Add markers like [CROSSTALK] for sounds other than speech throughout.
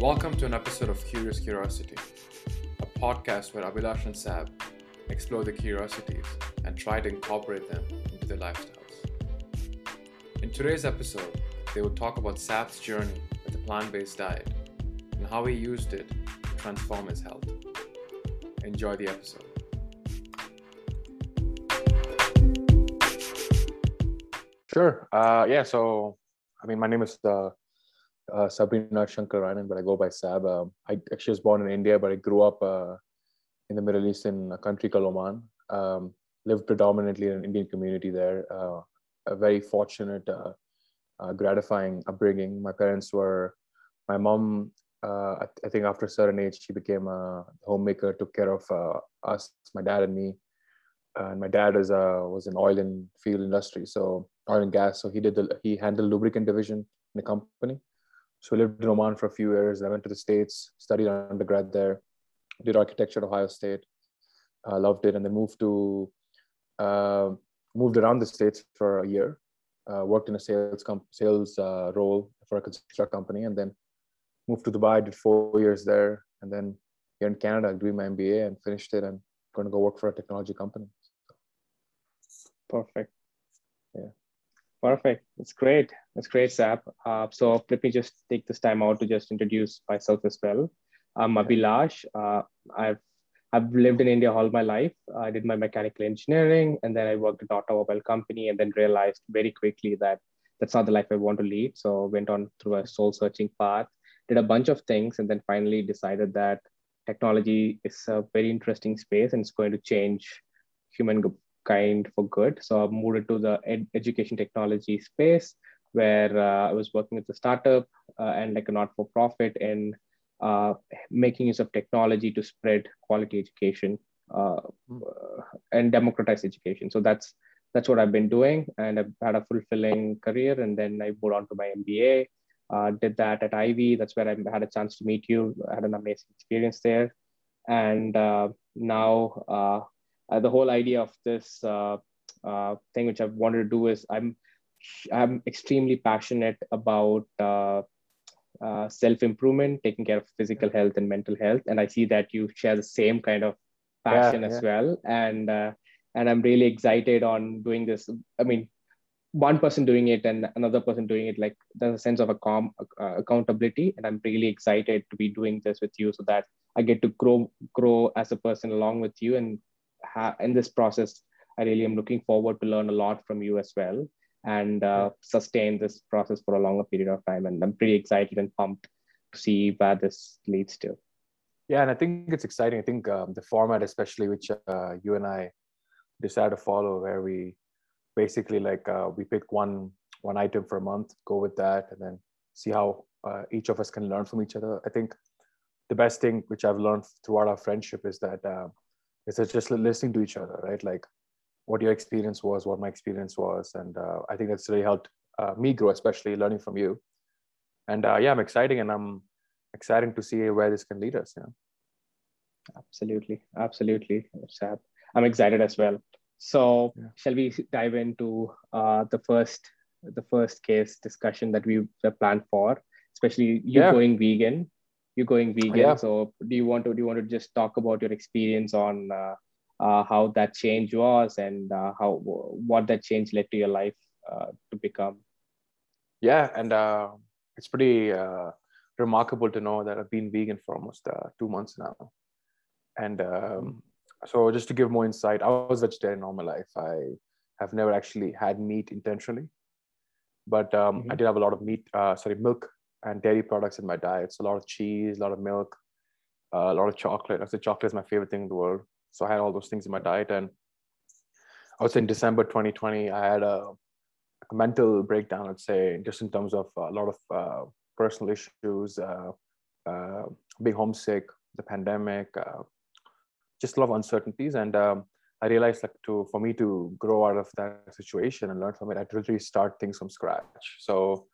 Welcome to an episode of Curious Curiosity, a podcast where Abhilash and Sab explore the curiosities and try to incorporate them into their lifestyles. In today's episode, they will talk about Sab's journey with a plant based diet and how he used it to transform his health. Enjoy the episode. Sure. Uh, yeah. So, I mean, my name is uh, uh, Sabrina Shankaranan, but I go by Sab. Um, I actually was born in India, but I grew up uh, in the Middle East in a country called Oman. Um, lived predominantly in an Indian community there. Uh, a very fortunate, uh, uh, gratifying upbringing. My parents were, my mom, I, I, think after a certain age, she became a homemaker, took care of us, my dad and me. and my dad is, was in oil and field industry, so oil and gas. So he did the, he handled lubricant division in the company so I lived in Oman for a few years. I went to the States, studied undergrad there, did architecture at Ohio State, uh, loved it, and then moved to uh, moved around the States for a year. Uh, worked in a sales comp- sales uh, role for a construction company, and then moved to Dubai. Did four years there, and then here in Canada, doing my MBA and finished it, and going to go work for a technology company. Perfect. Yeah. Perfect. That's great. That's great, Sab. Uh, so let me just take this time out to just introduce myself as well. I'm Abhilash. Uh, I've I've lived in India all my life. I did my mechanical engineering, and then I worked at an automobile company, and then realized very quickly that that's not the life I want to lead. So went on through a soul searching path, did a bunch of things, and then finally decided that technology is a very interesting space and it's going to change human kind for good. So I moved into the ed- education technology space where uh, I was working with a startup uh, and like a not for profit in uh, making use of technology to spread quality education uh, and democratize education. So that's that's what I've been doing, and I've had a fulfilling career. And then I moved on to my MBA. Uh, did that at Ivey. That's where I had a chance to meet you. I had an amazing experience there, and uh, now uh, the whole idea of this uh, uh, thing which I've wanted to do is I'm I'm extremely passionate about uh, uh, self improvement, taking care of physical health and mental health, and I see that you share the same kind of passion yeah, as well, and uh, and I'm really excited on doing this. I mean, one person doing it and another person doing it, like there's a sense of a com- accountability, and I'm really excited to be doing this with you so that I get to grow grow as a person along with you. And ha- in this process, I really am looking forward to learn a lot from you as well and uh, sustain this process for a longer period of time. And I'm pretty excited and pumped to see where this leads to. Yeah, and I think it's exciting. I think um, the format, especially which uh, you and I decided to follow, where we basically like uh, we pick one one item for a month, go with that, and then see how uh, each of us can learn from each other. I think the best thing which I've learned throughout our friendship is that uh, it's just listening to each other right? Like what your experience was what my experience was and uh, i think that's really helped uh, me grow especially learning from you. And uh, yeah i'm exciting and i'm excited to see where this can lead us you know? Absolutely. Absolutely. Sab. i'm excited as well. So yeah. shall we dive into uh, the first the first case discussion that we planned for especially you yeah. going vegan you're going vegan. Yeah. So do you want to do you want to just talk about your experience on uh, uh, how that change was and uh, how what that change led to your life uh, to become? Yeah, and uh, it's pretty uh, remarkable to know that I've been vegan for almost two months now. And um, so, just to give more insight, I was vegetarian all my life. I have never actually had meat intentionally, but um, mm-hmm. I did have a lot of meat, sorry, milk and dairy products in my diet. So a lot of cheese, a lot of milk, uh, a lot of chocolate. I said chocolate is my favorite thing in the world. So I had all those things in my diet. And I would say in December 2020, I had a, a mental breakdown, I'd say, just in terms of a lot of uh, personal issues, uh, uh being homesick, the pandemic, uh, just a lot of uncertainties. And um, I realized like to for me to grow out of that situation and learn from it, I had to really start things from scratch. So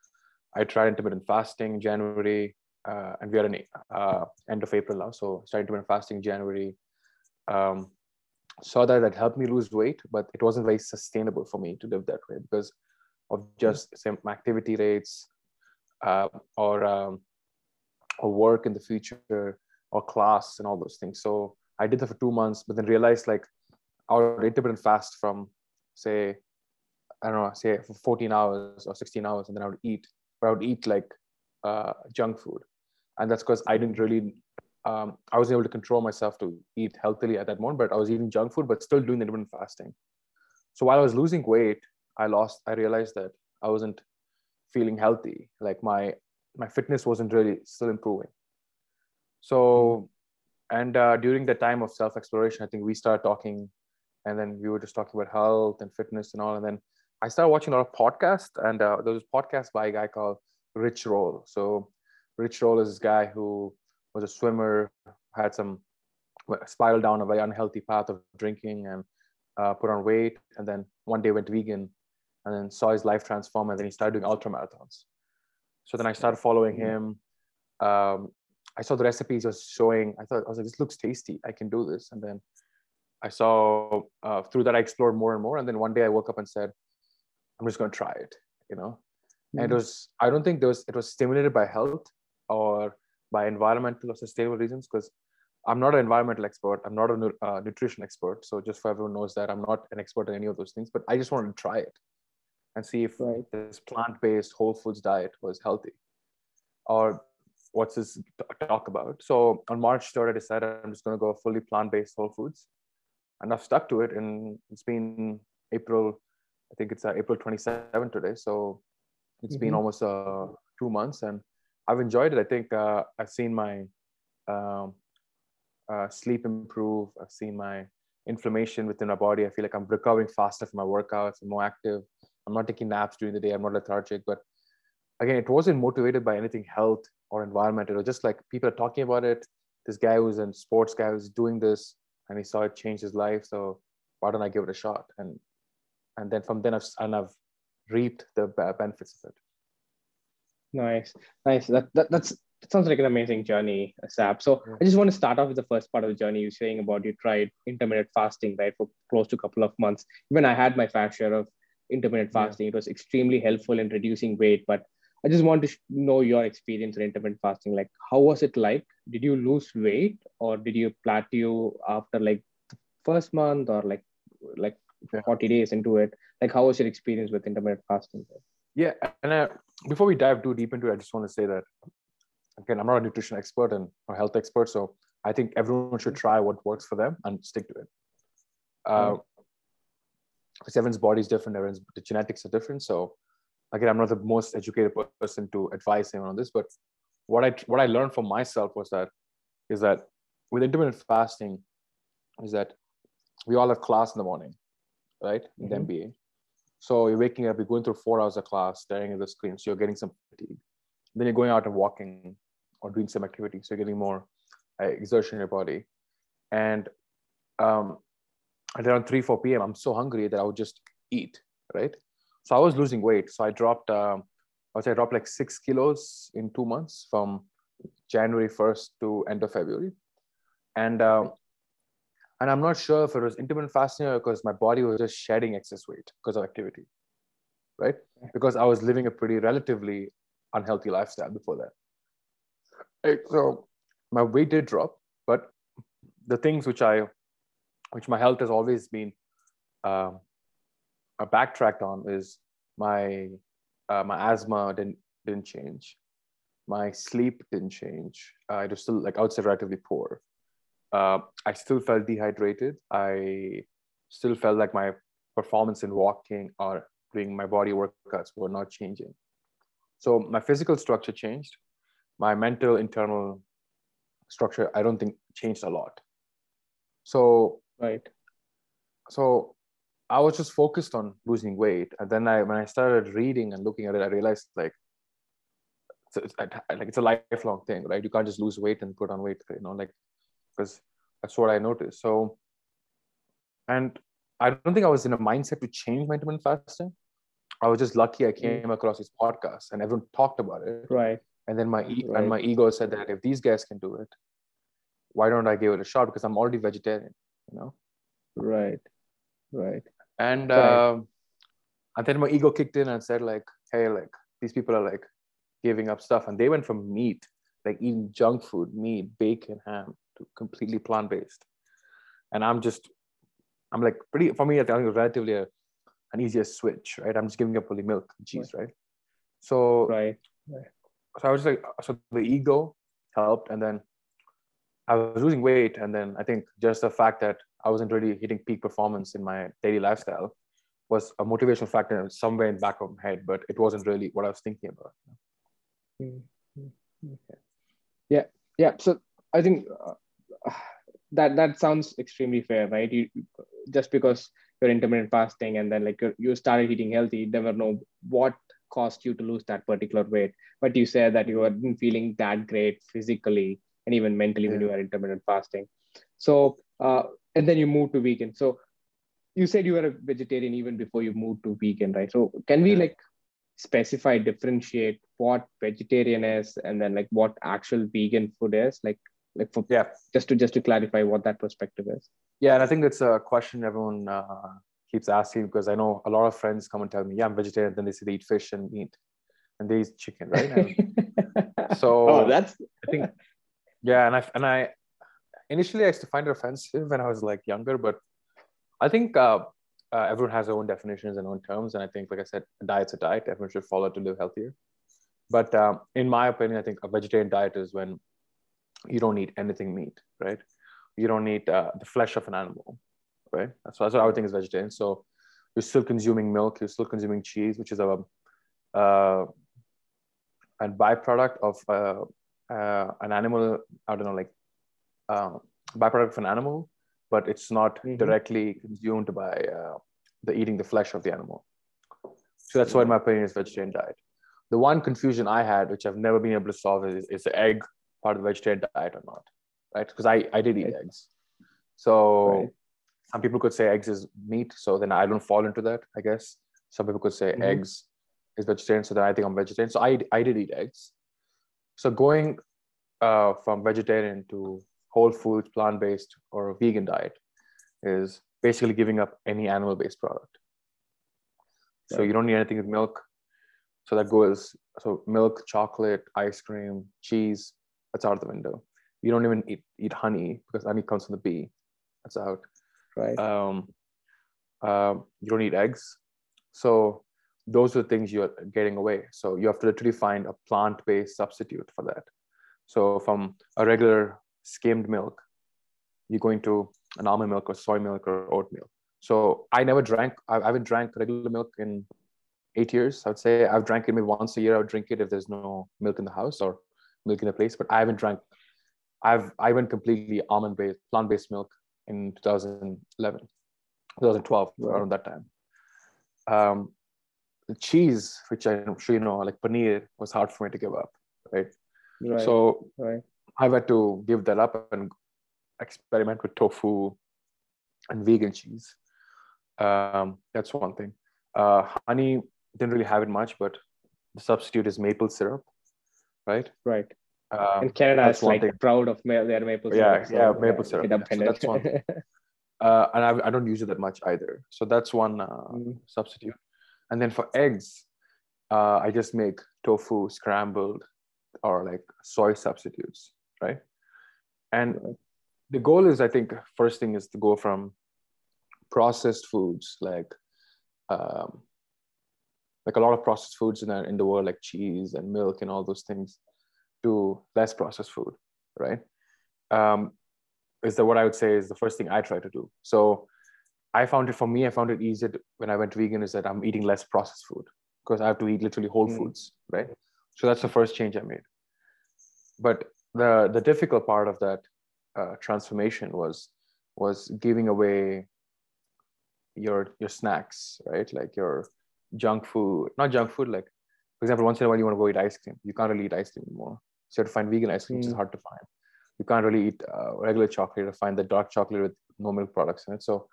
I tried intermittent fasting January, uh, and we are in uh, end of April now. So I started intermittent fasting January. Um, saw that that helped me lose weight, but it wasn't very sustainable for me to live that way because of just same activity rates uh, or um, or work in the future or class and all those things. So I did that for two months, but then realized like I would intermittent fast from say, I don't know, say for 14 hours or 16 hours, and then I would eat, but I would eat like uh, junk food. And that's because I didn't really, um, I wasn't able to control myself to eat healthily at that moment, but I was eating junk food, but still doing intermittent fasting. So while I was losing weight, I lost, I realized that I wasn't feeling healthy. Like my, my fitness wasn't really still improving. So, and uh, during the time of self exploration, I think we started talking and then we were just talking about health and fitness and all. And then I started watching a lot of podcasts, and uh, there was a podcast by a guy called Rich Roll. So Rich Roll is this guy who was a swimmer, had some spiraled down a very unhealthy path of drinking and uh, put on weight, and then one day went vegan, and then saw his life transform, and then he started doing ultra marathons. So then I started following him. Um, I saw the recipes he was showing. I thought I was like, this looks tasty. I can do this. And then I saw uh, through that I explored more and more. And then one day I woke up and said, I'm just going to try it. You know, mm-hmm. and it mm-hmm. was I don't think there was it was stimulated by health or by environmental or sustainable reasons because I'm not an environmental expert. I'm not a uh, nutrition expert. So just for everyone knows that I'm not an expert in any of those things. But I just wanted to try it and see if right. this plant-based whole foods diet was healthy or what's this talk about. So on March 3rd, I decided I'm just going to go fully plant-based whole foods and I've stuck to it. And it's been April, I think it's uh, April 27 today. So it's mm-hmm. been almost uh, two months, and I've enjoyed it. I think uh, I've seen my um, uh, sleep improve. I've seen my inflammation within my body. I feel like I'm recovering faster from my workouts. I'm more active. I'm not taking naps during the day. I'm not lethargic. But again, it wasn't motivated by anything health or environment. It was just like people are talking about it. This guy who's a sports guy who's doing this and he saw it change his life. So why don't I give it a shot? And and then from then I've and I've reaped the benefits of it. Nice, nice. That, that that's that sounds like an amazing journey, Sab. So yeah. I just want to start off with the first part of the journey. You're saying about you tried intermittent fasting, right, for close to a couple of months. Even I had my fair share of intermittent fasting. Yeah. It was extremely helpful in reducing weight, but I just want to know your experience in intermittent fasting. Like, how was it like? Did you lose weight, or did you plateau after like the first month, or like like yeah. forty days into it? Like, how was your experience with intermittent fasting? Yeah, and uh, before we dive too deep into it, I just want to say that again, I'm not a nutrition expert and a health expert, so I think everyone should try what works for them and stick to it. Uh, mm-hmm. Everyone's body is different. Everyone's the genetics are different, so again i'm not the most educated person to advise him on this but what i what i learned from myself was that is that with intermittent fasting is that we all have class in the morning right in mm-hmm. the mba so you're waking up you're going through four hours of class staring at the screen so you're getting some fatigue then you're going out and walking or doing some activity so you're getting more uh, exertion in your body and um, at around 3 4 p.m i'm so hungry that i would just eat right so I was losing weight. So I dropped, um, I would say I dropped like six kilos in two months from January 1st to end of February. And, um, and I'm not sure if it was intermittent fasting or because my body was just shedding excess weight because of activity, right? Because I was living a pretty relatively unhealthy lifestyle before that. So my weight did drop, but the things which I, which my health has always been um, I backtracked on is my uh, my asthma didn't didn't change, my sleep didn't change. Uh, it was still like I would say relatively poor. Uh, I still felt dehydrated. I still felt like my performance in walking or doing my body workouts were not changing. So my physical structure changed. My mental internal structure, I don't think changed a lot. So right. So I was just focused on losing weight, and then I when I started reading and looking at it, I realized like it's, it's like it's a lifelong thing, right? You can't just lose weight and put on weight, you know, like because that's what I noticed. So, and I don't think I was in a mindset to change my intermittent fasting. I was just lucky I mm. came across this podcast and everyone talked about it. Right. And then my e- right. and my ego said that if these guys can do it, why don't I give it a shot? Because I'm already vegetarian, you know. Right. Right and right. uh, and then my ego kicked in and said like hey like these people are like giving up stuff and they went from meat like eating junk food, meat, bacon, ham, to completely plant based. And I'm just, I'm like pretty for me. I think it's relatively a, an easier switch, right? I'm just giving up only milk, and cheese, right? So right. right. So I was like, so the ego helped, and then I was losing weight, and then I think just the fact that I wasn't really hitting peak performance in my daily lifestyle was a motivational factor somewhere in the back of my head, but it wasn't really what I was thinking about. Mm-hmm. Okay. Yeah, yeah. So I think uh, [SIGHS] that that sounds extremely fair, right? You just because you're intermittent fasting and then like you started eating healthy, you never know what caused you to lose that particular weight. But you said that you weren't feeling that great physically and even mentally yeah. when you were intermittent fasting. So uh, and then you moved to vegan. So you said you were a vegetarian even before you moved to vegan, right? So can we yeah. like specify, differentiate what vegetarian is, and then like what actual vegan food is, like like for yeah, just to just to clarify what that perspective is. Yeah, and I think it's a question everyone uh, keeps asking because I know a lot of friends come and tell me, yeah, I'm vegetarian. Then they say they eat fish and meat, and they eat chicken, right? And [LAUGHS] so oh, that's I think yeah, and I and I initially I used to find it offensive when I was like younger, but I think uh, uh, everyone has their own definitions and own terms, and I think, like I said, a diet's a diet. Everyone should follow to live healthier. But um, in my opinion, I think a vegetarian diet is when you don't need anything meat, right? You don't need uh, the flesh of an animal, right? That's, that's what I would think is vegetarian. So you're still consuming milk, you're still consuming cheese, which is a uh, a byproduct of uh, uh, an animal. I don't know, like uh, byproduct of an animal but it's not mm-hmm. directly consumed by uh, the eating the flesh of the animal. So that's why, in my opinion, is vegetarian diet. The one confusion I had, which I've never been able to solve, is is the egg part of the vegetarian diet or not, right? Because I I did eat right. eggs, so right. some people could say eggs is meat, so then I don't fall into that. I guess some people could say mm-hmm. eggs is vegetarian, so then I think I'm vegetarian. So I I did eat eggs. So going uh, from vegetarian to whole foods, plant based, or a vegan diet is basically giving up any animal based product. So you don't need anything with milk. So that goes so milk, chocolate, ice cream, cheese. That's out of the window. You don't even eat, eat honey because honey comes from the bee. That's out. Right. Um, um, you don't eat eggs. So those are the things you're getting away. So you have to literally find a plant-based substitute for that. So from a regular skimmed milk, you're going to an almond milk or soy milk or oatmeal. So I never drank, I, haven't drank regular milk in eight years. I would say I've drank it maybe once a year. I would drink it if there's no milk in the house or milk in the place, but I haven't drank, I've, I went completely almond based, plant based milk in 2011, 2012, around that time. Um, the cheese, which I'm sure you know, like paneer, was hard for me to give up, right? right. So right. I've had to give that up and experiment with tofu and vegan cheese. Um, that's one thing. Uh, honey didn't really have it much, but the substitute is maple syrup, right? Right. Um, and Canada is like thing. proud of ma- their maple syrup. Yeah, yeah, maple syrup. Yeah, so that's one. [LAUGHS] uh, and I, I, don't use it that much either. So that's one uh, mm. substitute. And then for eggs, uh, I just make tofu scrambled or like soy substitutes right and the goal is i think first thing is to go from processed foods like um, like a lot of processed foods in, the, in the world like cheese and milk and all those things to less processed food right? Um, is that what i would say is the first thing i try to do. So i found it for me i found it easier to, when i went vegan is that i'm eating less processed food because i have to eat literally whole mm. foods right? So that's the first change i made. But the the difficult part of that uh, transformation was was giving away your your snacks right? Like your junk food not junk food like for example once in a while you want to go eat ice cream you can't really eat ice cream anymore so you have to find vegan ice cream mm. which is hmm. hard to find you can't really eat uh, regular chocolate or find the dark chocolate with no milk products in it so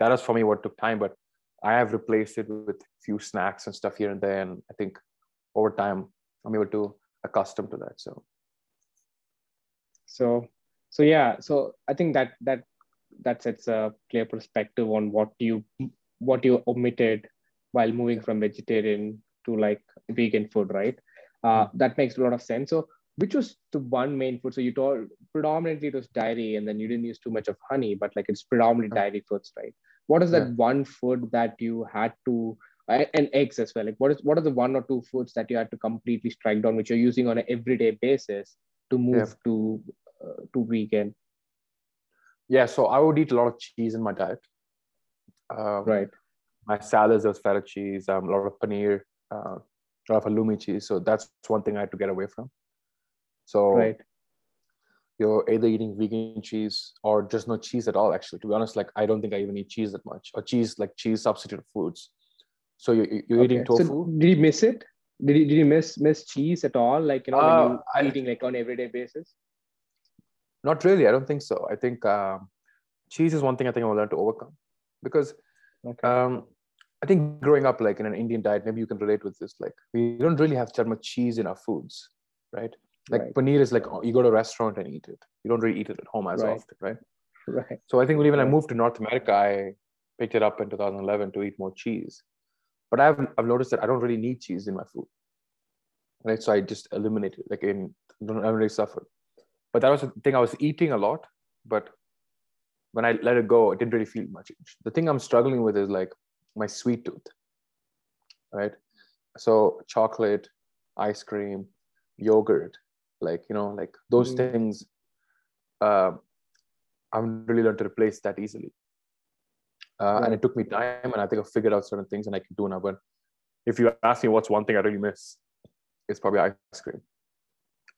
that was for me what took time but i have replaced it with few snacks and stuff here and there and i think over time i'm able to accustom to that so so so yeah so i think that that that sets a clear perspective on what you what you omitted while moving from vegetarian to like vegan food right uh, mm-hmm. that makes a lot of sense so which was the one main food? So you told predominantly it was dairy, and then you didn't use too much of honey, but like it's predominantly dairy foods, right? What is that Yeah. one food that you had to and eggs as well? Like what is what are the one or two foods that you had to completely strike down, which you're using on an everyday basis to move to uh, to vegan? Yeah, so I would eat a lot of cheese in my diet. Um, Right. My salads, there was feta cheese, um, a lot of paneer, uh, a lot of halloumi cheese. So that's one thing I had to get away from. So Right. you're either eating vegan cheese or just no cheese at all. Actually, to be honest, like I don't think I even eat cheese that much, or cheese like cheese substitute foods. So you're, you're eating Okay. tofu. So did you miss it? Did you, did you miss miss cheese at all? Like you know, Uh, when you I- eating like on everyday basis? Not really. I don't think so. I think um, cheese is one thing I think I will learn to overcome because Okay. um, I think growing up like in an Indian diet, maybe you can relate with this. Like we don't really have that much cheese in our foods, right? Like Right. paneer is like oh, you go to a restaurant and eat it. You don't really eat it at home as Right. often, right? right. So I think when I moved to North America, I picked it up in 2011 to eat more cheese. But I've I've noticed that I don't really need cheese in my food, right? So I just eliminate it. Like in don't I really suffer. But that was the thing I was eating a lot, but when I let it go, it didn't really feel much. The thing I'm struggling with is like my sweet tooth, right? So chocolate, ice cream, yogurt, like you know, like those Mm. things. Uh, I haven't really learned to replace that easily. Uh, And it took me time, and I think I figured out certain things, and I can do now. But if you ask me what's one thing I really miss, it's probably ice cream.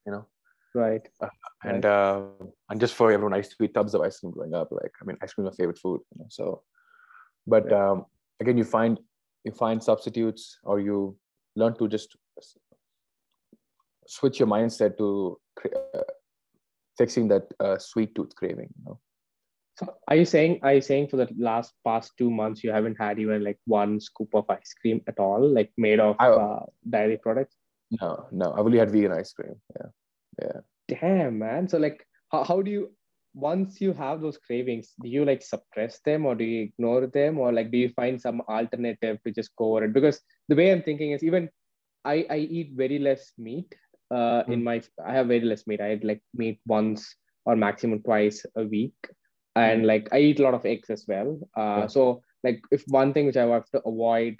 You know, Right. and uh, and just for everyone, I used to eat tubs of ice cream growing up. Like, I mean, ice cream is my favorite food. You know, so, but Right. um, again, you find you find substitutes, or you learn to just switch your mindset to uh, fixing that uh, sweet tooth craving. You know? So are you saying are you saying for the last past two months you haven't had even like one scoop of ice cream at all, like made of I- uh, dairy products? No, no, I've only had vegan ice cream. Yeah, yeah. Damn, man. So like how, how do you once you have those cravings, do you like suppress them or do you ignore them or like do you find some alternative to just go over it? Because the way I'm thinking is even I, I eat very less meat. Uh, in my I have very less meat. I eat like meat once or maximum twice a week, and like I eat a lot of eggs as well. Uh, Yeah. so like if one thing which I have to avoid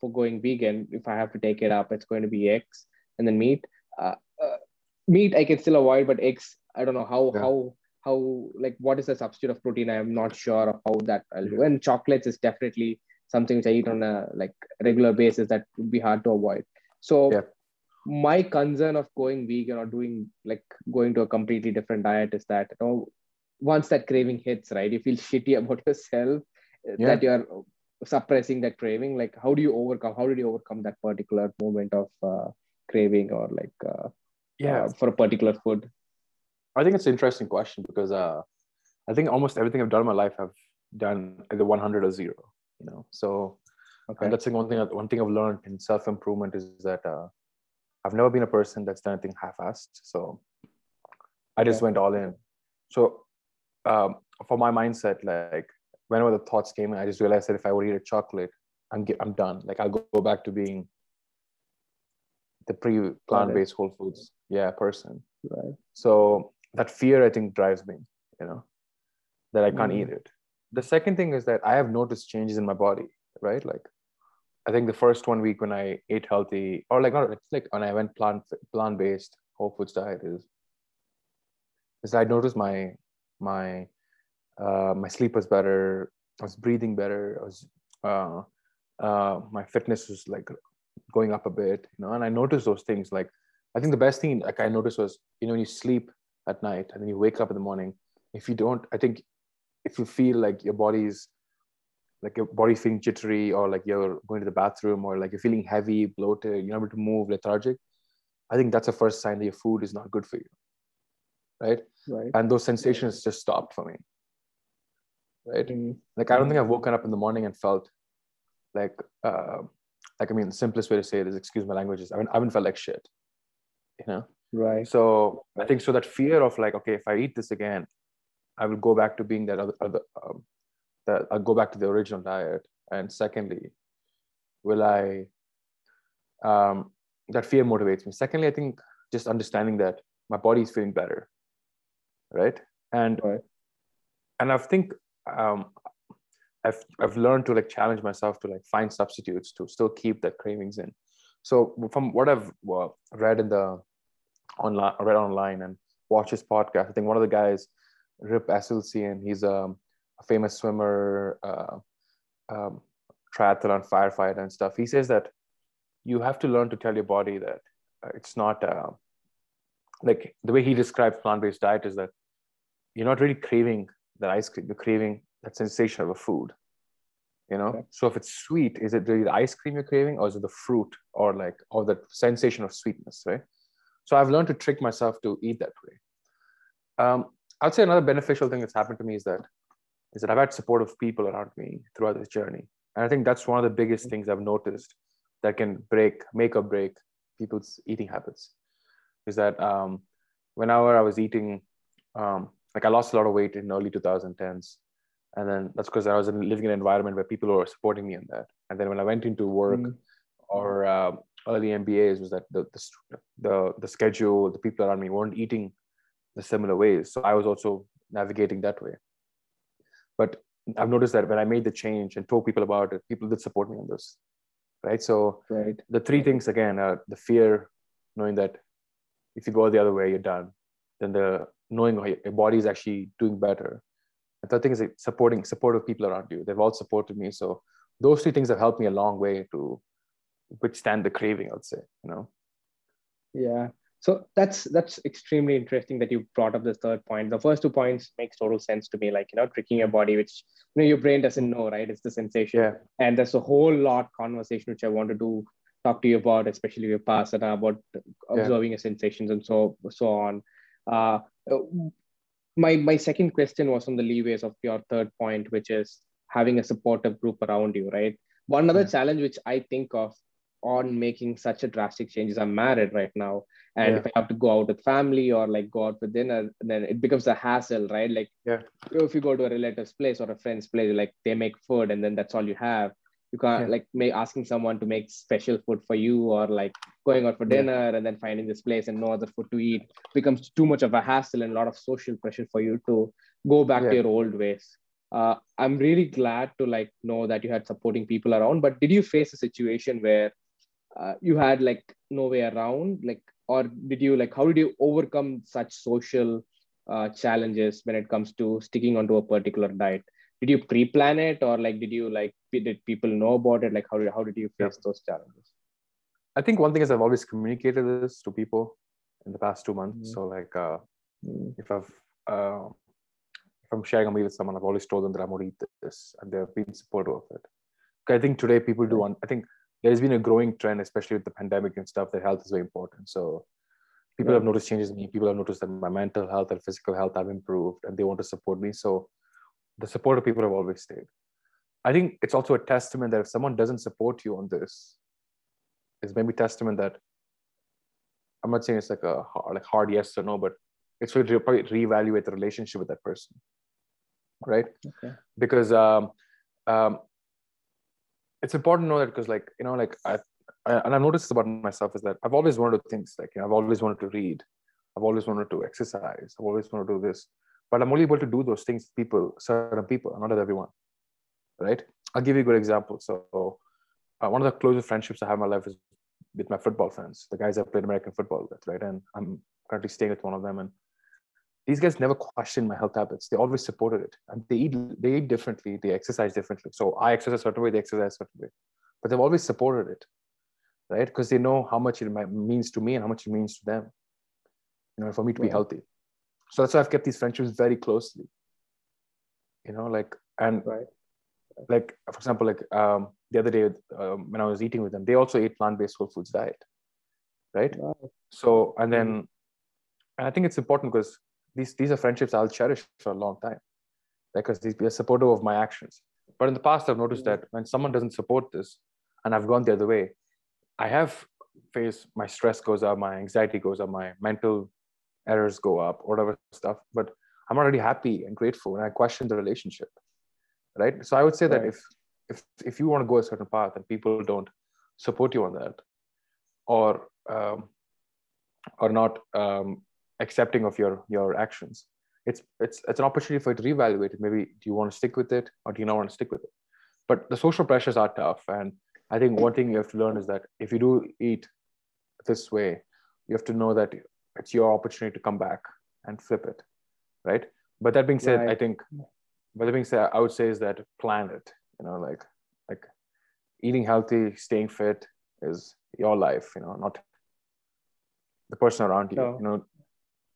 for going vegan, if I have to take it up, it's going to be eggs and then meat. Uh, uh, meat I can still avoid, but eggs I don't know how Yeah. how how like what is the substitute of protein? I am not sure of how that I'll do. And chocolates is definitely something which I eat on a like regular basis that would be hard to avoid. So Yeah. my concern of going vegan or doing like going to a completely different diet is that you know, once that craving hits, right, you feel [LAUGHS] shitty about yourself uh, Yeah. that you're suppressing that craving. Like, how do you overcome? How did you overcome that particular moment of uh, craving or like uh, Yeah, uh, for a particular food? I think it's an interesting question because uh, I think almost everything I've done in my life I've done either 100 or zero. You know, so Okay. and that's the one thing. One thing I've learned in self improvement is that uh, I've never been a person that's done anything half-assed. So I just Okay. went all in. So um, for my mindset, like whenever the thoughts came in, I just realized that if I would eat a chocolate, I'm ge- I'm done. Like I'll go, go back to being the pre plant-based whole foods yeah person. Right. So that fear, I think, drives me, you know, that I can't Mm. eat it. The second thing is that I have noticed changes in my body, right? Like, I think the first one week when I ate healthy, or like not, it's like when I went plant plant based whole foods diet is, is I noticed my my uh, my sleep was better. I was breathing better. I was uh, uh, my fitness was like going up a bit, you know. And I noticed those things. Like, I think the best thing like I noticed was, you know, when you sleep at night and then you wake up in the morning. If you don't, I think if you feel like your body's like your body's feeling jittery or like you're going to the bathroom or like you're feeling heavy, bloated, you're not able to move, lethargic, I think that's the first sign that your food is not good for you. Right. Right. And those sensations just stopped for me. Right. Mm. Like I don't think I've woken up in the morning and felt like uh like I mean the simplest way to say it is excuse my language is I haven't, I haven't felt like shit. You know? Right. so i think so that fear of like okay if i eat this again i will go back to being that other, other um, that i'll go back to the original diet and secondly will i um, that fear motivates me secondly i think just understanding that my body is feeling better right and Right. and i think um i've i've learned to like challenge myself to like find substitutes to still keep that cravings in so from what i've uh, read in the online read online and watch his podcast. I think one of the guys Rip Esselstyn, he's um, a famous swimmer uh, um, triathlon firefighter and stuff. He says that you have to learn to tell your body that uh, it's not uh, like the way he describes plant-based diet is that you're not really craving that ice cream. You're craving that sensation of a food you know? Okay. so if it's sweet is it really the ice cream you're craving or is it the fruit or like or the sensation of sweetness right so i've learned to trick myself to eat that way. Um, i'd say another beneficial thing that's happened to me is that is that i've had supportive people around me throughout this journey. And i think that's one of the biggest things i've noticed that can break make or break people's eating habits. Is that um, whenever i was eating um, like i lost a lot of weight in early 2010s and then that's because i was in, living in an environment where people were supporting me in that. And then when i went into work Mm. or uh, early mbas was that the, the the the schedule the people around me weren't eating the similar ways. So i was also navigating that way. But i've noticed that when i made the change and told people about it people did support me on this right? So Right. the three things again are the fear knowing that if you go the other way you're done. Then the knowing your body is actually doing better. And third thing is supporting supportive people around you. They've all supported me. So those three things have helped me a long way to withstand the craving i'd say you know Yeah. So that's that's extremely interesting that you brought up this third point. The first two points makes total sense to me, like you know, tricking your body, which you know your brain doesn't know, right? It's the sensation. yeah And there's a whole lot conversation which I wanted to talk to you about, especially your past and about observing your sensations and so so on. Uh, my my second question was on the leeways of your third point, which is having a supportive group around you, right? One other Yeah. challenge which I think of on making such a drastic changes. I'm married right now, and Yeah. if I have to go out with family or like go out for dinner, then it becomes a hassle, right? Like Yeah. if you go to a relative's place or a friend's place, like they make food and then that's all you have. You can't Yeah. like make asking someone to make special food for you or like going out for dinner and then finding this place and no other food to eat becomes too much of a hassle and a lot of social pressure for you to go back to your old ways. Uh, I'm really glad to like know that you had supporting people around. But did you face a situation where uh, you had like no way around, like, or did you like how did you overcome such social uh, challenges when it comes to sticking onto a particular diet? Did you pre-plan it, or like did you like did people know about it? Like how did how did you face those challenges? i think one thing is i've always communicated this to people in the past two months Mhm. so like uh, Mm, if I've uh, if I'm sharing a meal with someone, I've always told them that I'm going to eat this, and they've been supportive of it I think today people do. Want, I think there's been a growing trend, especially with the pandemic and stuff, that health is very important. So people Yeah. have noticed changes in me. People have noticed that my mental health and physical health have improved, and they want to support me. So the support of people have always stayed. I think it's also a testament that if someone doesn't support you on this, it's maybe testament that I'm not saying it's like a hard, like hard yes or no, but it's really probably reevaluate the relationship with that person, right? Okay. Because um, um, it's important to know that because like you know like I, I and I've noticed about myself is that I've always wanted to things like you know, I've always wanted to read, I've always wanted to exercise, I've always wanted to do this, but I'm only able to do those things people, certain people, not everyone, right? I'll give you a good example. So uh, one of the closest friendships I have in my life is with my football friends, the guys I played American football with, right? And I'm currently staying with one of them, and these guys never questioned my health habits. They always supported it, and they eat they eat differently, they exercise differently. So I exercise a certain way, they exercise a certain way, but they've always supported it, right? Because they know how much it means to me and how much it means to them, you know, for me to be Right. healthy. So that's why I've kept these friendships very closely, you know, like and Right. like for example, like um, the other day um, when I was eating with them, they also ate plant-based whole foods diet, right? Wow. So and then and I think it's important because these these are friendships I'll cherish for a long time, because these they're supportive of my actions. But in the past, I've noticed that when someone doesn't support this, and I've gone the other way, I have faced my stress goes up, my anxiety goes up, my mental errors go up, whatever stuff. But I'm already happy and grateful, and I question the relationship, right? So I would say that if if if you want to go a certain path and people don't support you on that, or um, or not um, accepting of your your actions. It's it's it's an opportunity for you to reevaluate it. Maybe do you want to stick with it or do you not want to stick with it? But the social pressures are tough. And i think one thing you have to learn is that if you do eat this way you have to know that it's your opportunity to come back and flip it right? But that being said right. i think but that being said i would say is that plan it you know like like eating healthy staying fit is your life you know not the person around you no. you know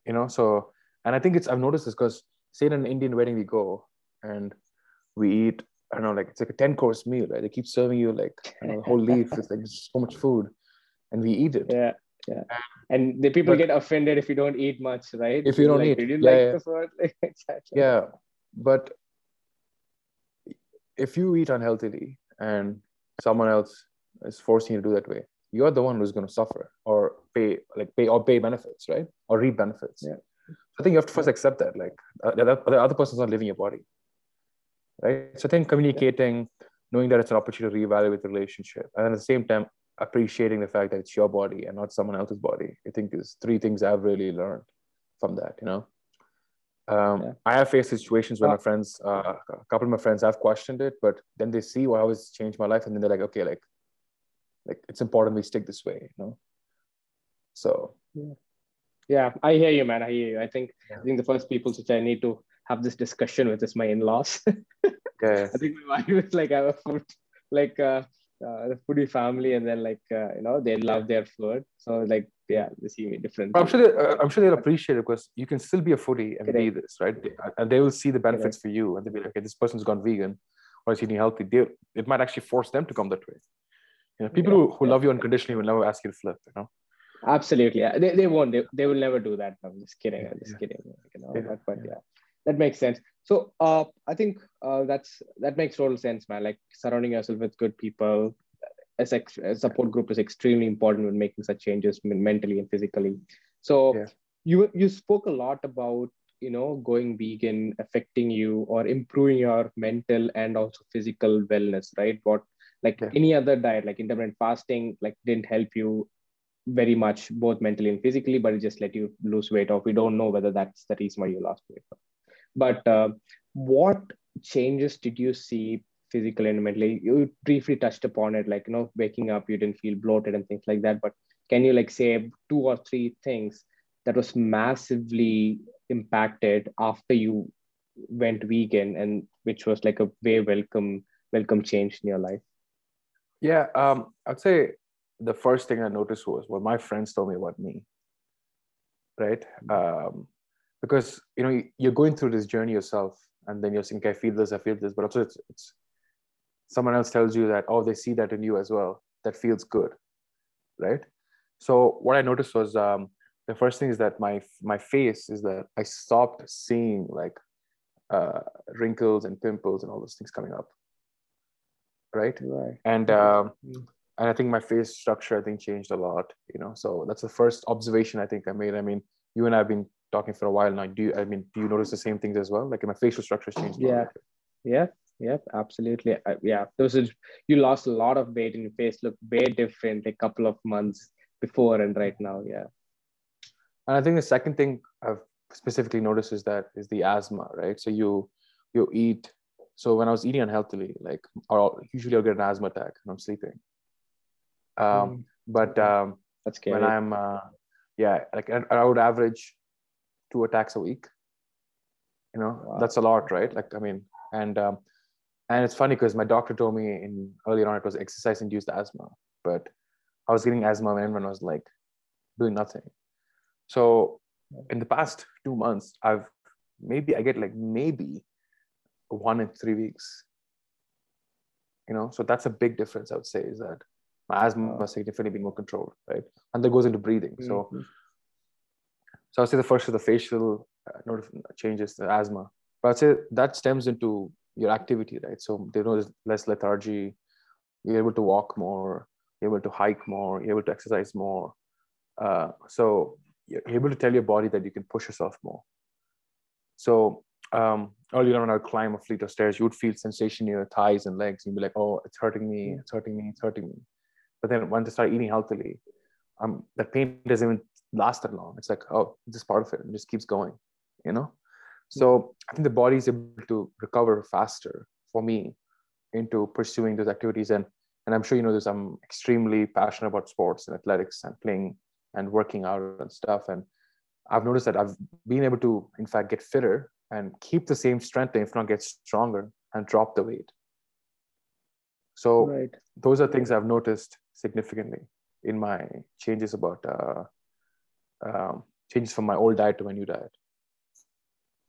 you know? So and i think it's i've noticed this because say in an indian wedding we go and we eat i don't know like it's like a 10 course meal right? They keep serving you like you know, a whole leaf it's like so much food and we eat it. Yeah yeah. And the people but, get offended if you don't eat much right? If you don't like, eat. You yeah, like yeah. the food [LAUGHS] exactly. Yeah but if you eat unhealthily and someone else is forcing you to do that way you're the one who's going to suffer or pay like pay or pay benefits right? Or reap benefits. Yeah. I think you have to first accept that like uh, the, the other person's not living your body right? So i think communicating knowing that it's an opportunity to reevaluate the relationship and at the same time appreciating the fact that it's your body and not someone else's body i think is three things i've really learned from that you know? Um, yeah. i have faced situations where my friends uh, a couple of my friends have questioned it but then they see how it's changed my life and then they're like okay like like it's important we stick this way you know so yeah yeah i hear you man i hear you i think yeah. i think the first people which i need to have this discussion with is my in-laws [LAUGHS] yeah i think my wife is like i have a food like uh, uh, the foodie family, and then like uh, you know they love their food. So like yeah, they see me different. I'm sure they, uh, I'm sure they'll appreciate it because you can still be a foodie and Correct. be this, right? And they will see the benefits Correct. for you, and they'll be like, okay, this person's gone vegan or is eating healthy. They, it might actually force them to come that way. You know, people yeah. who, who yeah. love you unconditionally will never ask you to flip. You know. Absolutely, yeah. They, they won't. They, they will never do that. I'm just kidding. I'm just kidding. You know, but, but yeah that makes sense so uh, i think uh, that's that makes total sense man like surrounding yourself with good people as a support group is extremely important when making such changes mentally and physically so yeah. you you spoke a lot about you know going vegan affecting you or improving your mental and also physical wellness right what like yeah. any other diet like intermittent fasting like didn't help you very much both mentally and physically but it just let you lose weight off we don't know whether that's the reason why you lost weight but uh, what changes did you see physically and mentally? You briefly touched upon it, like you know, waking up, you didn't feel bloated and things like that. But can you like say two or three things that was massively impacted after you went vegan and which was like a very welcome welcome change in your life? Yeah, um, I'd say the first thing I noticed was what my friends told me about me. Right. Um, because you know you're going through this journey yourself and then you're saying okay, i feel this i feel this but also it's, it's someone else tells you that oh they see that in you as well. That feels good right? So what i noticed was um, the first thing is that my my face is that i stopped seeing like uh, wrinkles and pimples and all those things coming up right? Right. And um, and i think my face structure i think changed a lot you know? So that's the first observation i think i made. I mean you and i've been talking for a while now. Do you i mean do you notice the same things as well? Like my facial structure has changed yeah. Yeah. Yep. Absolutely. Uh, yeah. Those is you lost a lot of weight and your face looked way different a couple of months before and right now. Yeah. And i think the second thing i've specifically noticed is that is the asthma right? So you you eat so when i was eating unhealthily like or usually i'll get an asthma attack when i'm sleeping um mm. but um that's scary. when i'm uh, yeah like i would average two attacks a week you know wow. that's a lot right like i mean and um, and it's funny because my doctor told me in earlier on it was exercise induced asthma but i was getting asthma when everyone was like doing nothing so in the past two months i've maybe i get like maybe one in three weeks you know so that's a big difference i would say is that my asthma wow. significantly being more controlled right and that goes into breathing mm-hmm. so so I'd say the first is the facial uh, changes, the asthma. But I'd say that stems into your activity, right? So there's less lethargy. You're able to walk more. You're able to hike more. You're able to exercise more. Uh, so you're able to tell your body that you can push yourself more. So um, earlier on, when I would climb a fleet of stairs, you would feel sensation in your thighs and legs. You'd be like, "Oh, it's hurting me. It's hurting me. It's hurting me." But then once I start eating healthily, um, the pain doesn't even last that long. It's like, oh, just part of it. It just keeps going, you know? So I think the body is able to recover faster for me into pursuing those activities. And and I'm sure you know this, I'm extremely passionate about sports and athletics and playing and working out and stuff. And I've noticed that I've been able to, in fact, get fitter and keep the same strength, if not get stronger and drop the weight. So right. those are things I've noticed significantly in my changes about uh, um, changes from my old diet to my new diet.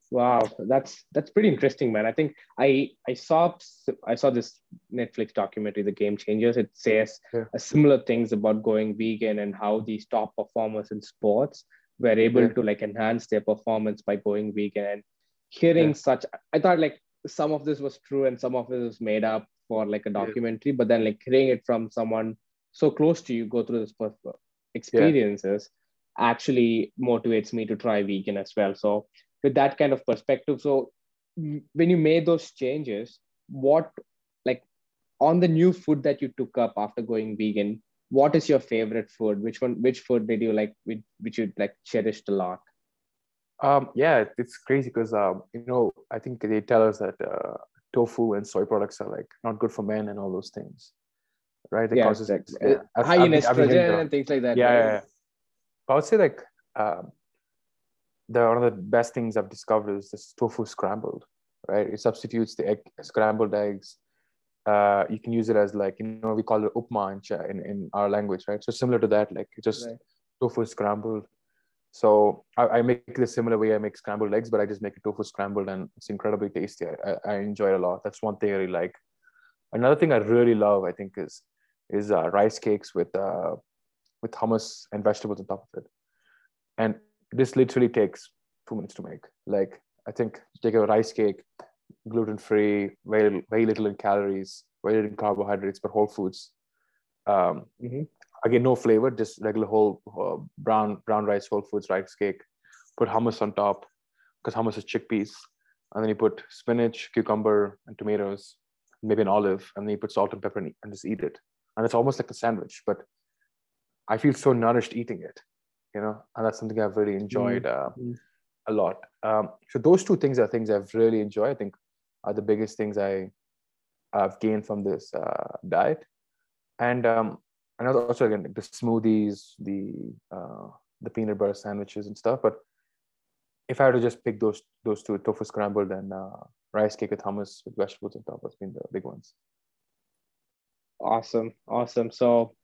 Wow, that's that's pretty interesting, man. I think I I saw I saw this Netflix documentary, The Game Changers. It says yeah. similar things about going vegan and how these top performers in sports were able yeah. to like enhance their performance by going vegan. And hearing yeah. such, I thought like some of this was true and some of it was made up for like a documentary. But then like hearing it from someone so close to you go through this experiences actually motivates me to try vegan as well. So with that kind of perspective, so when you made those changes, what like on the new food that you took up after going vegan, what is your favorite food? Which one? Which food did you like? Which, which you like cherished a lot? Um, yeah, it's crazy because um, you know I think they tell us that uh, tofu and soy products are like not good for men and all those things, right? It yeah, causes like, yeah, high in estrogen and things like that. Yeah, right? yeah, yeah. I would say like um, the one of the best things I've discovered is this tofu scrambled, right? It substitutes the egg, scrambled eggs. Uh, you can use it as like you know we call it upma in, in, in our language, right? So similar to that, like just right. tofu scrambled. So I, I, make a similar way I make scrambled eggs, but I just make it tofu scrambled, and it's incredibly tasty. I, I enjoy it a lot. That's one thing I really like. Another thing I really love, I think, is is uh, rice cakes with uh, with hummus and vegetables on top of it. And this literally takes two minutes to make. Like I think take a rice cake, gluten free, very very little in calories, very little in carbohydrates, but whole foods. Um, mm-hmm. Again, no flavor, just regular whole uh, brown brown rice, whole foods rice cake. Put hummus on top because hummus is chickpeas, and then you put spinach, cucumber, and tomatoes, maybe an olive, and then you put salt and pepper and, and just eat it. And it's almost like a sandwich, but I feel so nourished eating it you know, and that's something I've really enjoyed mm-hmm. uh, a lot. Um, so those two things are things I've really enjoyed. I think are the biggest things I have gained from this uh, diet, and um, and also again the smoothies, the uh, the peanut butter sandwiches and stuff. But if I had to just pick those those two, tofu scrambled and uh, rice cake with hummus with vegetables on top, has been the big ones. Awesome, awesome. So,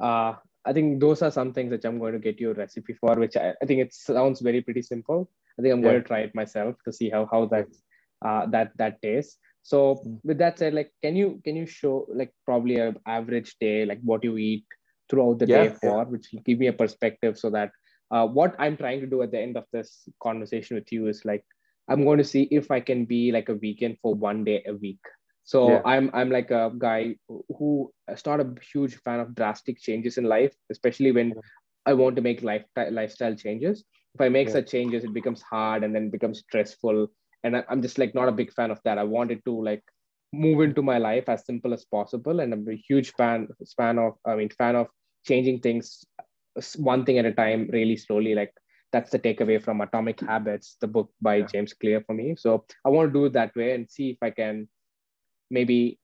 uh, I think those are some things that I'm going to get you a recipe for, which I, I think it sounds very pretty simple. I think I'm yeah. going to try it myself to see how how that uh, that that tastes. So mm. with that said, like, can you can you show like probably an average day, like what you eat throughout the yeah, day for, yeah. which will give me a perspective so that uh, what I'm trying to do at the end of this conversation with you is like I'm going to see if I can be like a vegan for one day a week. So yeah. I'm I'm like a guy who is not a huge fan of drastic changes in life, especially when. I want to make life lifestyle changes. If I make such changes, it becomes hard and then becomes stressful. And I, I'm just like not a big fan of that. I wanted to like move into my life as simple as possible. And I'm a huge fan fan of I mean fan of changing things one thing at a time, really slowly. Like that's the takeaway from Atomic Habits, the book by James Clear for me. So I want to do it that way and see if I can maybe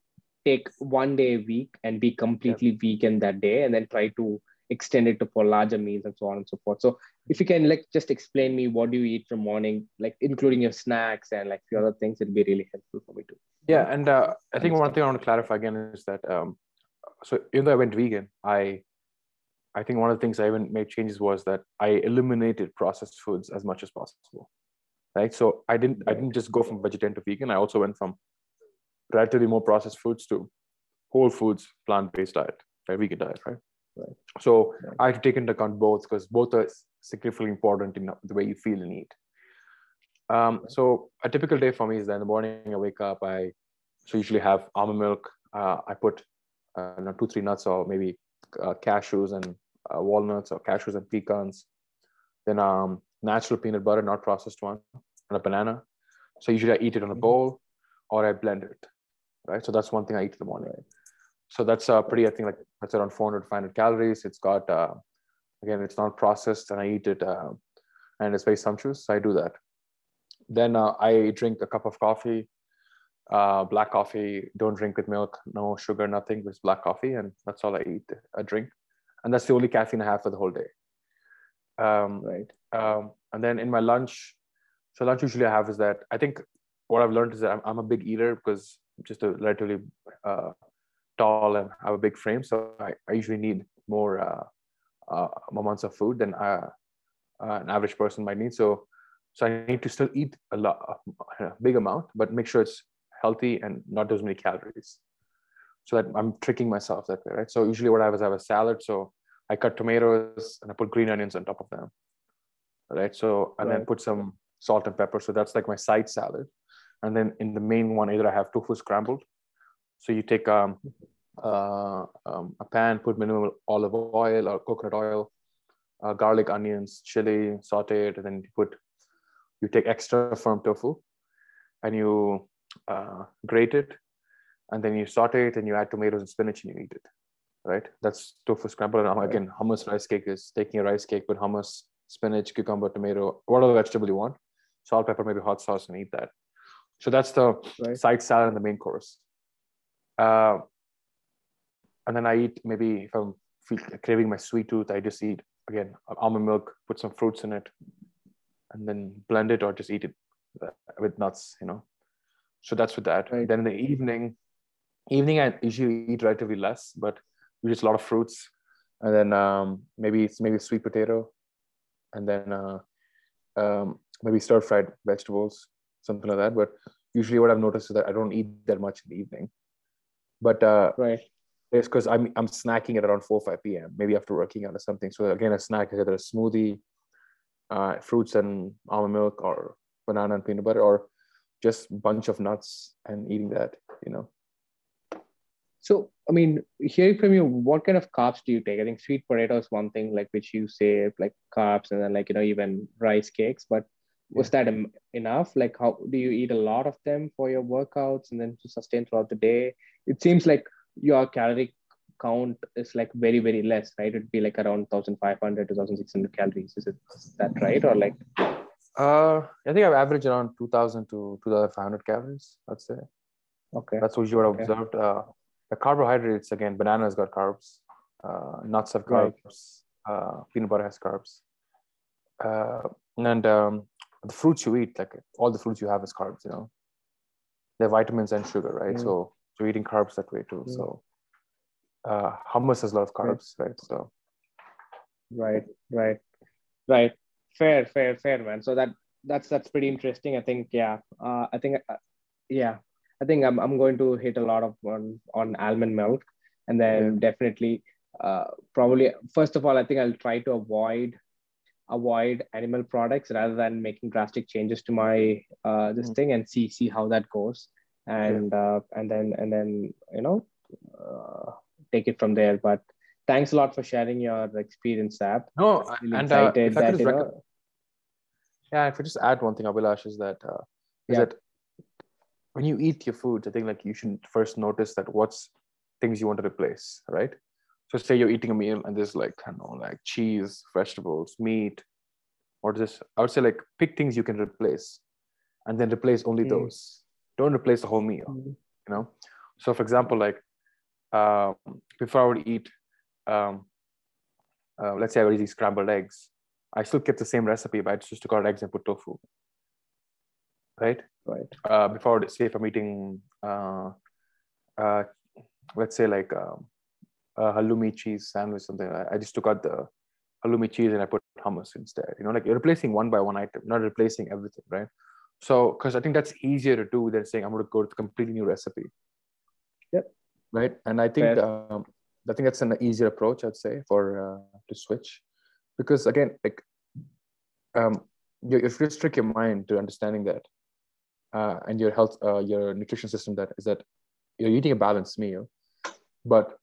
take one day a week and be completely yeah. vegan that day and then try to extend it to for larger meals and so on and so forth so if you can like just explain me what do you eat from morning like including your snacks and like few other things it'd be really helpful for me too yeah and uh, i think one thing i want to clarify again is that um, so even though i went vegan i i think one of the things i even made changes was that i eliminated processed foods as much as possible right so i didn't i didn't just go from vegetarian to vegan i also went from relatively more processed foods to whole foods, plant-based diet, right? Vegan diet, right? Right. So right. I have to take into account both because both are significantly important in the way you feel and eat. Um. So a typical day for me is that in the morning I wake up, I so usually have almond milk. Uh, I put uh, two, three nuts or maybe uh, cashews and uh, walnuts or cashews and pecans. Then um, natural peanut butter, not processed one, and a banana. So usually I eat it on a mm-hmm. bowl or I blend it right? So that's one thing I eat in the morning. So that's uh, pretty, I think like that's around 400, 500 calories. It's got uh, again it's not processed and i eat it uh, and it's very sumptuous so i do that. Then uh, i drink a cup of coffee uh, black coffee don't drink with milk no sugar nothing just black coffee and that's all i eat i drink. And that's the only caffeine i have for the whole day. Um, right. um, and then in my lunch so lunch usually i have is that i think what i've learned is that i'm, I'm a big eater because I'm just a relatively uh, tall and have a big frame so i, I usually need more uh, uh, amounts of food than uh, uh, an average person might need. So so i need to still eat a lot a big amount but make sure it's healthy and not those many calories. So that i'm tricking myself that way right? So usually what i have is i have a salad. So i cut tomatoes and i put green onions on top of them right? So and then put some salt and pepper. So that's like my side salad. And then in the main one either i have tofu scrambled. So you take um, uh, um, a pan put minimal olive oil or coconut oil uh, garlic onions chili saute it and then you put you take extra firm tofu and you uh, grate it and then you saute it and you add tomatoes and spinach and you eat it right? That's tofu scramble. And again hummus rice cake is taking a rice cake with hummus spinach cucumber tomato whatever vegetable you want salt pepper maybe hot sauce and eat that. So that's the Right. side salad and the main course. Uh, and then i eat maybe if i'm craving my sweet tooth i just eat again almond milk put some fruits in it and then blend it or just eat it uh, with nuts you know. So that's with that. Right. then in the evening evening i usually eat relatively less but we just a lot of fruits and then um, maybe it's maybe sweet potato and then uh, um, maybe stir fried vegetables something like that. But usually what i've noticed is that i don't eat that much in the evening. But uh, right it's because I'm I'm snacking at around four or five p.m. Maybe after working out or something. So again, a snack is either a smoothie, uh, fruits and almond milk, or banana and peanut butter, or just bunch of nuts and eating that. You know. So, I mean, hearing from you, what kind of carbs do you take? I think sweet potato is one thing, like which you say like carbs, and then like you know even rice cakes. But was that em- enough? Like, how do you eat a lot of them for your workouts and then to sustain throughout the day? It seems like your calorie count is like very very less, right? It'd be like around 1,500 to 1,600 calories. Is it is that right, or like Uh, I think I've averaged around two thousand to two thousand five hundred calories. I'd say okay, that's what I've Okay. observed. Uh, the carbohydrates again, bananas got carbs, uh, nuts have Right. carbs, uh, peanut butter has carbs, uh, and um, the fruits you eat, like all the fruits you have is carbs. You know, they're vitamins and sugar, right? Mm. So so eating carbs that way too. Mm. So uh, hummus has a lot of carbs, right? So right right right fair fair fair man so that that's that's pretty interesting i think yeah uh, i think uh, yeah i think I'm, I'm going to hit a lot of on on almond milk and then definitely uh, probably first of all i think i'll try to avoid avoid animal products rather than making drastic changes to my uh, this Mm. thing and see see how that goes and uh, and then and then you know uh, take it from there but thanks a lot for sharing your experience Sab. no, Really and uh, excited if I that, just you know, Yeah, if I just add one thing, Abhilash, is that uh, is Yeah. that when you eat your foods, I think like you should first notice that what's things you want to replace, right? So say you're eating a meal and there's like I don't know, like cheese, vegetables, meat, or this. I would say like pick things you can replace, and then replace only Mm. those. Don't replace the whole meal. You know. So for example, like um, before I would eat, um, uh, let's say I would eat scrambled eggs. I still kept the same recipe, but I just took out eggs and put tofu. Right? right Uh, before, say, if I'm eating, uh, uh, let's say, like um, a halloumi cheese sandwich, something, I, I just took out the halloumi cheese and I put hummus instead. You know, like you're replacing one by one item, not replacing everything, right? So, because I think that's easier to do than saying I'm going to go to a completely new recipe. Yep. Right. And I think um, I think that's an easier approach, I'd say, for uh, to switch, because again, like um, you, if you just trick your mind to understanding that, uh, and your health, uh, your nutrition system, that is that you're eating a balanced meal, but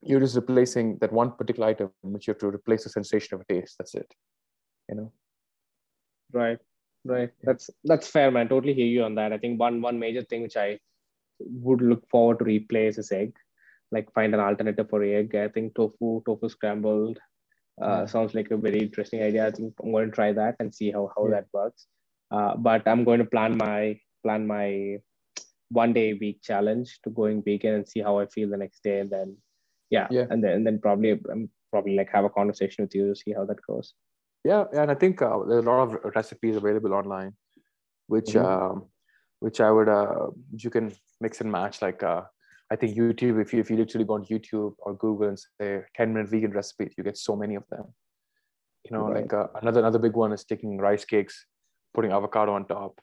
you're just replacing that one particular item, which you have to replace the sensation of a taste. That's it. You know. right right that's that's fair man totally hear you on that i think one one major thing which i would look forward to replace is egg like find an alternative for egg i think tofu tofu scrambled Uh, sounds like a very interesting idea. I think I'm going to try that and see how how yeah. that works. Uh, but I'm going to plan my plan my one day week challenge to going vegan and see how I feel the next day, and then yeah, yeah, and then and then probably I'm um, probably like have a conversation with you to see how that goes. Yeah, and I think uh, there's a lot of recipes available online, which mm-hmm. um, which I would uh, you can mix and match. Like uh, I think YouTube, if you if you literally go on YouTube or Google and say 10 minute vegan recipes, you get so many of them. You know, right. like uh, another another big one is taking rice cakes, putting avocado on top,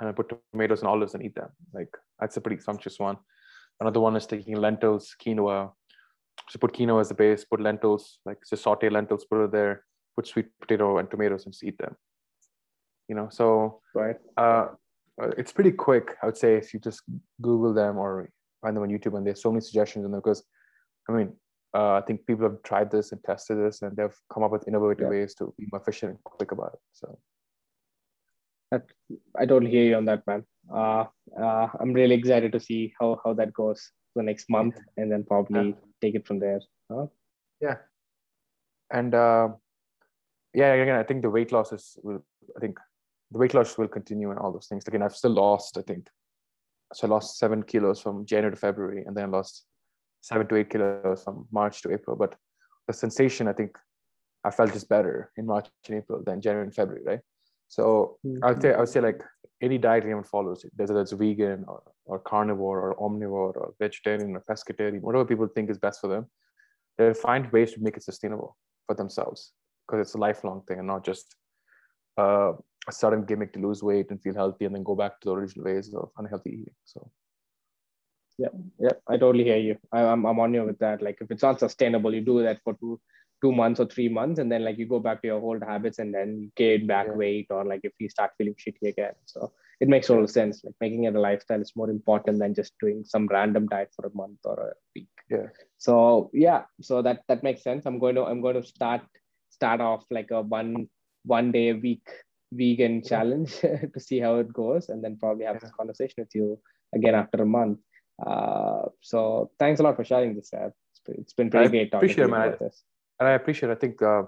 and I put tomatoes and olives and eat them. Like that's a pretty sumptuous one. Another one is taking lentils, quinoa. So put quinoa as the base, put lentils, like just saute lentils, put it there, put sweet potato and tomatoes and just eat them. You know, so right. Uh, uh, it's pretty quick. I would say if you just Google them or find them on YouTube, and there's so many suggestions in them because, I mean, uh, I think people have tried this and tested this, and they've come up with innovative yeah. ways to be more efficient and quick about it. So, I totally hear you on that, man. Uh, uh, I'm really excited to see how how that goes the next month, and then probably yeah. take it from there. Huh? Yeah, and uh, yeah, again, I think the weight loss is. I think the weight loss will continue and all those things. Again, I've still lost, I think, so I lost seven kilos from January to February, and then I lost seven to eight kilos from March to April. But the sensation, I think, I felt just better in March and April than January and February, right? So mm-hmm. I would say I would say like any diet anyone follows, whether that's vegan or, or carnivore or omnivore or vegetarian or pescatarian, whatever people think is best for them, they'll find ways to make it sustainable for themselves because it's a lifelong thing and not just uh, a sudden gimmick to lose weight and feel healthy and then go back to the original ways of unhealthy eating. So yeah, yeah, I totally hear you. I, am I'm, I'm on you with that. Like if it's not sustainable, you do that for two two months or three months, and then like you go back to your old habits and then you gain back yeah. weight, or like if you start feeling shitty again. So it makes total sense. Like making it a lifestyle is more important than just doing some random diet for a month or a week. Yeah. So yeah, so that that makes sense. I'm going to I'm going to start start off like a one one day a week vegan challenge [LAUGHS] to see how it goes and then probably have yeah. this conversation with you again after a month uh, so thanks a lot for sharing this Sab. it's been pretty I great talking to you about this and i appreciate it. i think uh,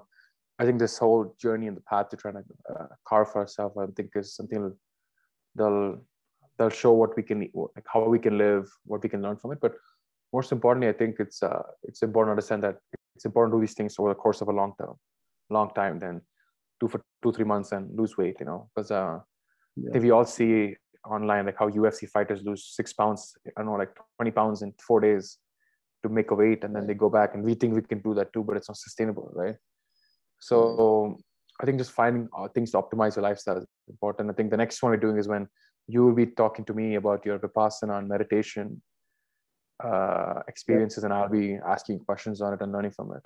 i think this whole journey and the path to trying to uh, carve for ourselves i think is something they'll they'll show what we can like how we can live what we can learn from it but most importantly i think it's uh, it's important to understand that it's important to do these things over the course of a long term long time then two for two three months and lose weight you know? Because uh, yeah. I think we all see online like how UFC fighters lose six pounds I don't know like 20 pounds in four days to make a weight and then they go back and we think we can do that too but it's not sustainable right? So I think just finding uh, things to optimize your lifestyle is important. I think the next one we're doing is when you will be talking to me about your vipassana and meditation uh, experiences yeah. and I'll be asking questions on it and learning from it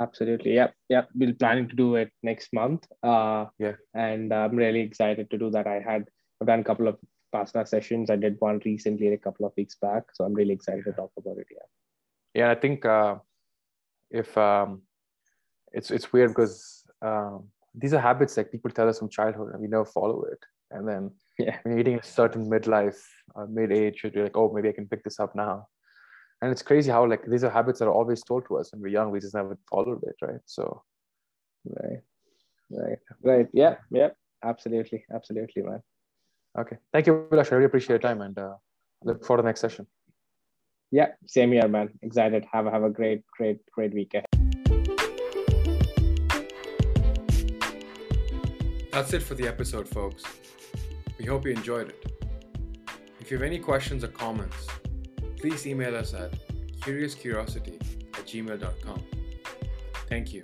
Absolutely. Yep. Yep. We're planning to do it next month. Uh, yeah. And I'm really excited to do that. I had, I've done a couple of Vipassana sessions. I did one recently a couple of weeks back. So I'm really excited to talk about it. Yeah. Yeah. I think uh, if um, it's, it's weird because um, these are habits that people tell us from childhood and we never follow it. And then yeah. when you're eating a certain midlife, uh, mid age, you're like, oh, maybe I can pick this up now and it's crazy how like these are habits that are always told to us when we're young. We just never followed it right? So right right right. Yeah yeah. Absolutely absolutely man. Okay. Thank you Vilash. i really appreciate your time and uh, look forward to the next session. Yeah same here man. Excited. Have a have a great great great week ahead that's it for the episode folks. We hope you enjoyed it. If you have any questions or comments please email us at curiouscuriosity at gmail.com. Thank you.